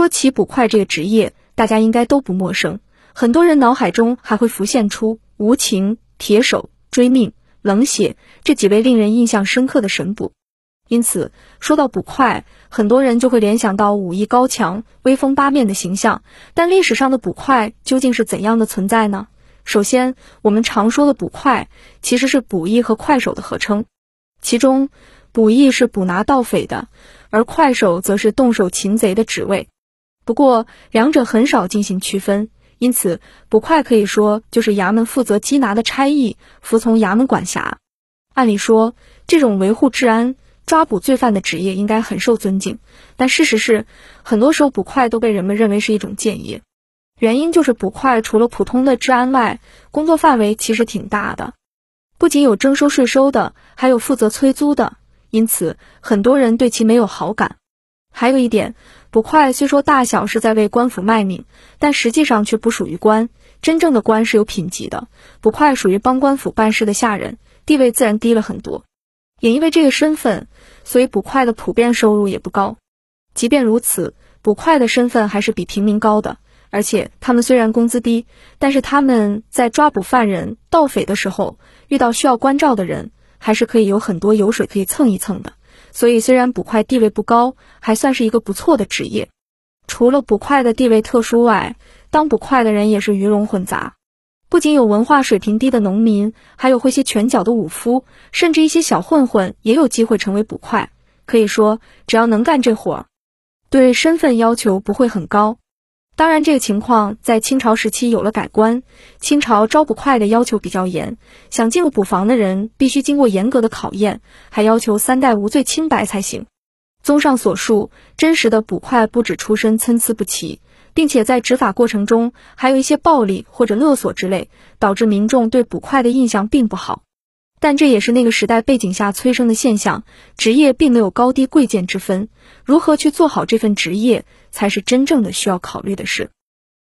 说起捕快这个职业，大家应该都不陌生，很多人脑海中还会浮现出无情、铁手、追命、冷血这几位令人印象深刻的神捕。因此，说到捕快，很多人就会联想到武艺高强、威风八面的形象。但历史上的捕快究竟是怎样的存在呢？首先，我们常说的捕快其实是捕役和快手的合称，其中捕役是捕拿盗匪的，而快手则是动手擒贼的职位。不过，两者很少进行区分，因此捕快可以说就是衙门负责缉拿的差役，服从衙门管辖。按理说，这种维护治安、抓捕罪犯的职业应该很受尊敬，但事实是，很多时候捕快都被人们认为是一种贱业。原因就是捕快除了普通的治安外，工作范围其实挺大的，不仅有征收税收的，还有负责催租的，因此很多人对其没有好感。还有一点。捕快虽说大小是在为官府卖命，但实际上却不属于官。真正的官是有品级的，捕快属于帮官府办事的下人，地位自然低了很多。也因为这个身份，所以捕快的普遍收入也不高。即便如此，捕快的身份还是比平民高的。而且他们虽然工资低，但是他们在抓捕犯人、盗匪的时候，遇到需要关照的人，还是可以有很多油水可以蹭一蹭的。所以，虽然捕快地位不高，还算是一个不错的职业。除了捕快的地位特殊外，当捕快的人也是鱼龙混杂，不仅有文化水平低的农民，还有会些拳脚的武夫，甚至一些小混混也有机会成为捕快。可以说，只要能干这活，对身份要求不会很高。当然，这个情况在清朝时期有了改观。清朝招捕快的要求比较严，想进入捕房的人必须经过严格的考验，还要求三代无罪清白才行。综上所述，真实的捕快不止出身参差不齐，并且在执法过程中还有一些暴力或者勒索之类，导致民众对捕快的印象并不好。但这也是那个时代背景下催生的现象，职业并没有高低贵贱之分，如何去做好这份职业，才是真正的需要考虑的事。